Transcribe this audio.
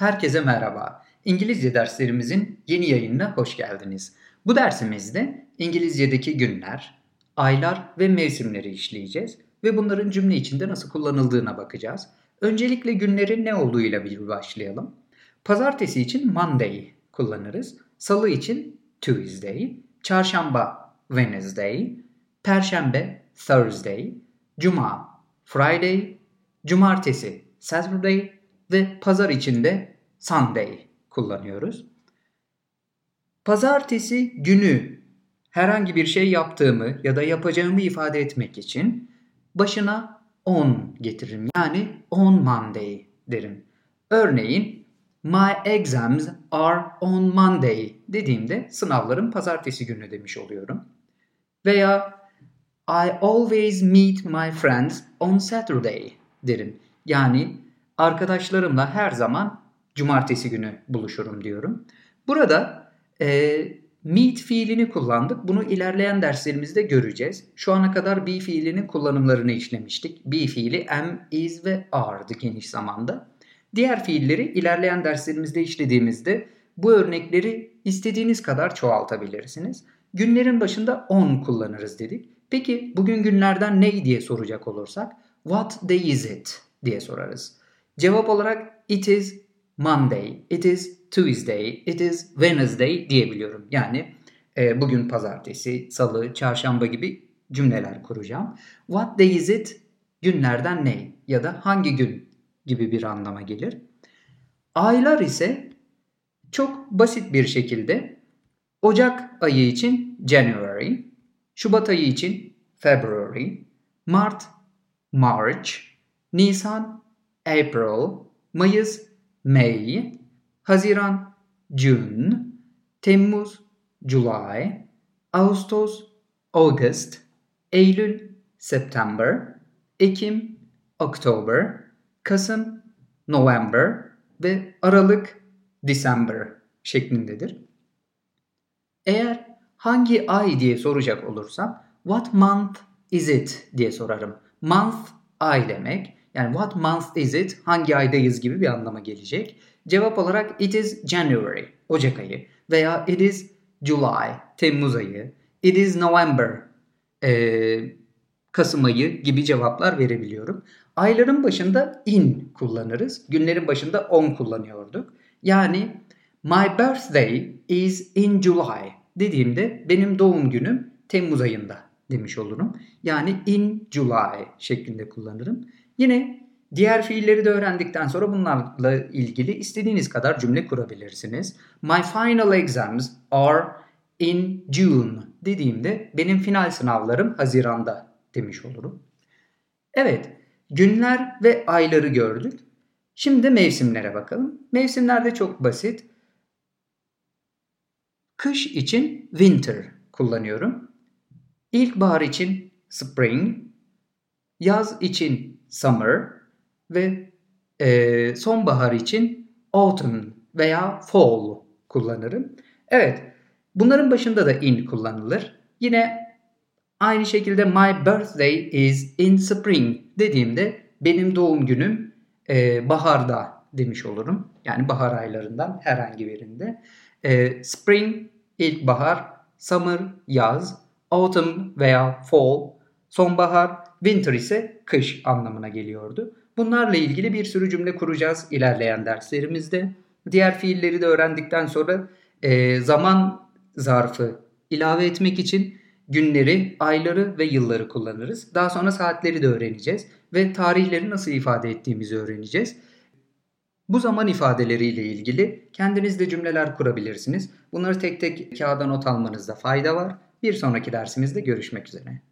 Herkese merhaba. İngilizce derslerimizin yeni yayınına hoş geldiniz. Bu dersimizde İngilizce'deki günler, aylar ve mevsimleri işleyeceğiz ve bunların cümle içinde nasıl kullanıldığına bakacağız. Öncelikle günlerin ne olduğuyla bir başlayalım. Pazartesi için Monday kullanırız. Salı için Tuesday, çarşamba Wednesday, perşembe Thursday, cuma Friday, cumartesi Saturday ve pazar için de Sunday kullanıyoruz. Pazartesi günü herhangi bir şey yaptığımı ya da yapacağımı ifade etmek için başına on getiririm. Yani on Monday derim. Örneğin My exams are on Monday dediğimde sınavlarım pazartesi günü demiş oluyorum. Veya I always meet my friends on Saturday derim. Yani arkadaşlarımla her zaman cumartesi günü buluşurum diyorum. Burada e, meet fiilini kullandık. Bunu ilerleyen derslerimizde göreceğiz. Şu ana kadar be fiilinin kullanımlarını işlemiştik. Be fiili am, is ve are'dı geniş zamanda. Diğer fiilleri ilerleyen derslerimizde işlediğimizde bu örnekleri istediğiniz kadar çoğaltabilirsiniz. Günlerin başında on kullanırız dedik. Peki bugün günlerden ne diye soracak olursak what day is it diye sorarız. Cevap olarak it is Monday, it is Tuesday, it is Wednesday diyebiliyorum. Yani e, bugün pazartesi, salı, çarşamba gibi cümleler kuracağım. What day is it? Günlerden ne? Ya da hangi gün gibi bir anlama gelir. Aylar ise çok basit bir şekilde Ocak ayı için January, Şubat ayı için February, Mart March, Nisan April, Mayıs May, Haziran June, Temmuz July, Ağustos August, Eylül September, Ekim October, Kasım November ve Aralık December şeklindedir. Eğer hangi ay diye soracak olursam what month is it diye sorarım. Month ay demek. Yani what month is it? Hangi aydayız gibi bir anlama gelecek. Cevap olarak it is January, Ocak ayı veya it is July, Temmuz ayı, it is November, e, Kasım ayı gibi cevaplar verebiliyorum. Ayların başında in kullanırız. Günlerin başında on kullanıyorduk. Yani my birthday is in July dediğimde benim doğum günüm Temmuz ayında demiş olurum. Yani in July şeklinde kullanırım. Yine diğer fiilleri de öğrendikten sonra bunlarla ilgili istediğiniz kadar cümle kurabilirsiniz. My final exams are in June dediğimde benim final sınavlarım Haziran'da demiş olurum. Evet, günler ve ayları gördük. Şimdi mevsimlere bakalım. Mevsimlerde çok basit. Kış için winter kullanıyorum. İlkbahar için spring, yaz için summer ve e, sonbahar için autumn veya fall kullanırım. Evet, bunların başında da in kullanılır. Yine aynı şekilde my birthday is in spring dediğimde benim doğum günüm e, baharda demiş olurum. Yani bahar aylarından herhangi birinde. E, spring ilkbahar, summer yaz, autumn veya fall, sonbahar, winter ise kış anlamına geliyordu. Bunlarla ilgili bir sürü cümle kuracağız ilerleyen derslerimizde. Diğer fiilleri de öğrendikten sonra e, zaman zarfı ilave etmek için günleri, ayları ve yılları kullanırız. Daha sonra saatleri de öğreneceğiz ve tarihleri nasıl ifade ettiğimizi öğreneceğiz. Bu zaman ifadeleriyle ilgili kendiniz de cümleler kurabilirsiniz. Bunları tek tek kağıda not almanızda fayda var. Bir sonraki dersimizde görüşmek üzere.